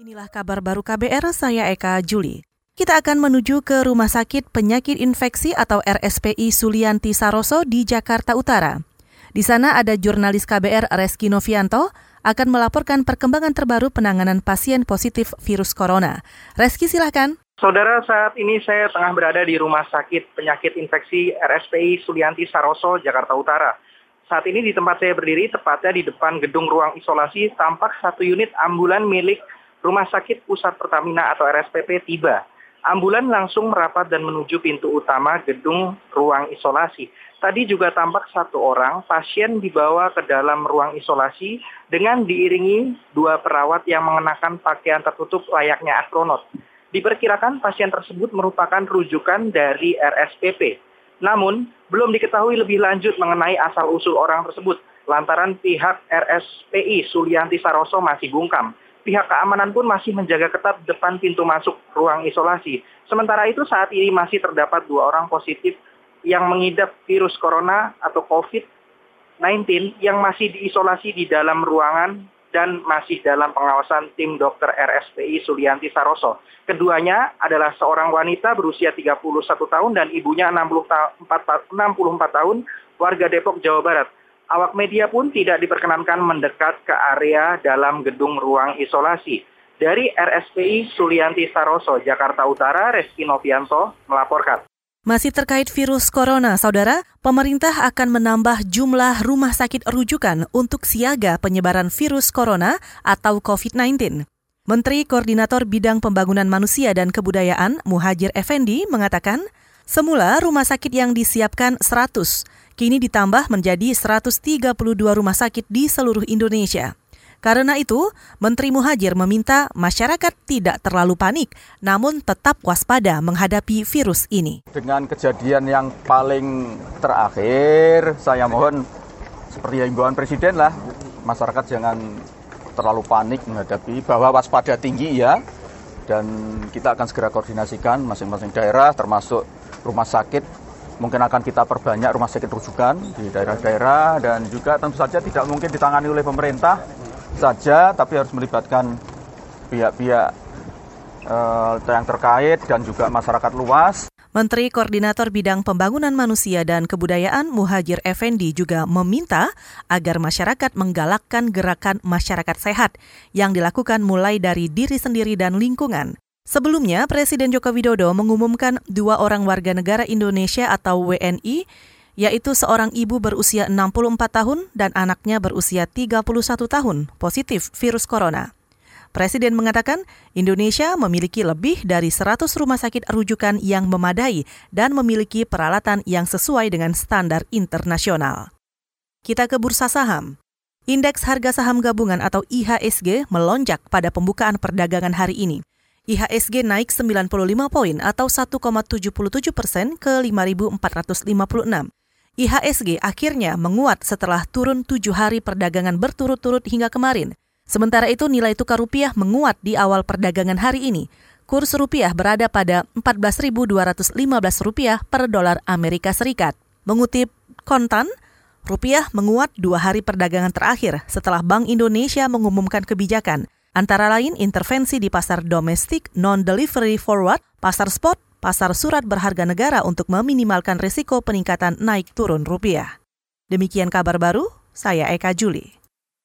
Inilah kabar baru KBR, saya Eka Juli. Kita akan menuju ke Rumah Sakit Penyakit Infeksi atau RSPI Sulianti Saroso di Jakarta Utara. Di sana ada jurnalis KBR Reski Novianto akan melaporkan perkembangan terbaru penanganan pasien positif virus corona. Reski silahkan. Saudara, saat ini saya tengah berada di Rumah Sakit Penyakit Infeksi RSPI Sulianti Saroso, Jakarta Utara. Saat ini di tempat saya berdiri, tepatnya di depan gedung ruang isolasi, tampak satu unit ambulan milik Rumah Sakit Pusat Pertamina atau RSPP tiba. Ambulan langsung merapat dan menuju pintu utama gedung ruang isolasi. Tadi juga tampak satu orang pasien dibawa ke dalam ruang isolasi dengan diiringi dua perawat yang mengenakan pakaian tertutup layaknya astronot. Diperkirakan pasien tersebut merupakan rujukan dari RSPP. Namun, belum diketahui lebih lanjut mengenai asal-usul orang tersebut lantaran pihak RSPI Sulianti Saroso masih bungkam pihak keamanan pun masih menjaga ketat depan pintu masuk ruang isolasi. Sementara itu saat ini masih terdapat dua orang positif yang mengidap virus corona atau COVID-19 yang masih diisolasi di dalam ruangan dan masih dalam pengawasan tim dokter RSPI Sulianti Saroso. Keduanya adalah seorang wanita berusia 31 tahun dan ibunya 64 tahun warga Depok, Jawa Barat. Awak media pun tidak diperkenankan mendekat ke area dalam gedung ruang isolasi. Dari RSPI Sulianti Saroso, Jakarta Utara, Reski Novianto melaporkan. Masih terkait virus corona, saudara, pemerintah akan menambah jumlah rumah sakit rujukan untuk siaga penyebaran virus corona atau COVID-19. Menteri Koordinator Bidang Pembangunan Manusia dan Kebudayaan Muhajir Effendi mengatakan, semula rumah sakit yang disiapkan 100, kini ditambah menjadi 132 rumah sakit di seluruh Indonesia. Karena itu, Menteri Muhajir meminta masyarakat tidak terlalu panik, namun tetap waspada menghadapi virus ini. Dengan kejadian yang paling terakhir, saya mohon seperti himbauan Presiden lah, masyarakat jangan terlalu panik menghadapi bahwa waspada tinggi ya, dan kita akan segera koordinasikan masing-masing daerah termasuk rumah sakit mungkin akan kita perbanyak rumah sakit rujukan di daerah-daerah dan juga tentu saja tidak mungkin ditangani oleh pemerintah saja, tapi harus melibatkan pihak-pihak uh, yang terkait dan juga masyarakat luas. Menteri Koordinator Bidang Pembangunan Manusia dan Kebudayaan Muhajir Effendi juga meminta agar masyarakat menggalakkan gerakan masyarakat sehat yang dilakukan mulai dari diri sendiri dan lingkungan. Sebelumnya, Presiden Joko Widodo mengumumkan dua orang warga negara Indonesia atau WNI, yaitu seorang ibu berusia 64 tahun dan anaknya berusia 31 tahun, positif virus corona. Presiden mengatakan Indonesia memiliki lebih dari 100 rumah sakit rujukan yang memadai dan memiliki peralatan yang sesuai dengan standar internasional. Kita ke bursa saham. Indeks harga saham gabungan atau IHSG melonjak pada pembukaan perdagangan hari ini. IHSG naik 95 poin atau 1,77 persen ke 5.456. IHSG akhirnya menguat setelah turun tujuh hari perdagangan berturut-turut hingga kemarin. Sementara itu nilai tukar rupiah menguat di awal perdagangan hari ini. Kurs rupiah berada pada 14.215 rupiah per dolar Amerika Serikat. Mengutip kontan, rupiah menguat dua hari perdagangan terakhir setelah Bank Indonesia mengumumkan kebijakan – Antara lain intervensi di pasar domestik non-delivery forward, pasar spot, pasar surat berharga negara untuk meminimalkan risiko peningkatan naik turun rupiah. Demikian kabar baru, saya Eka Juli.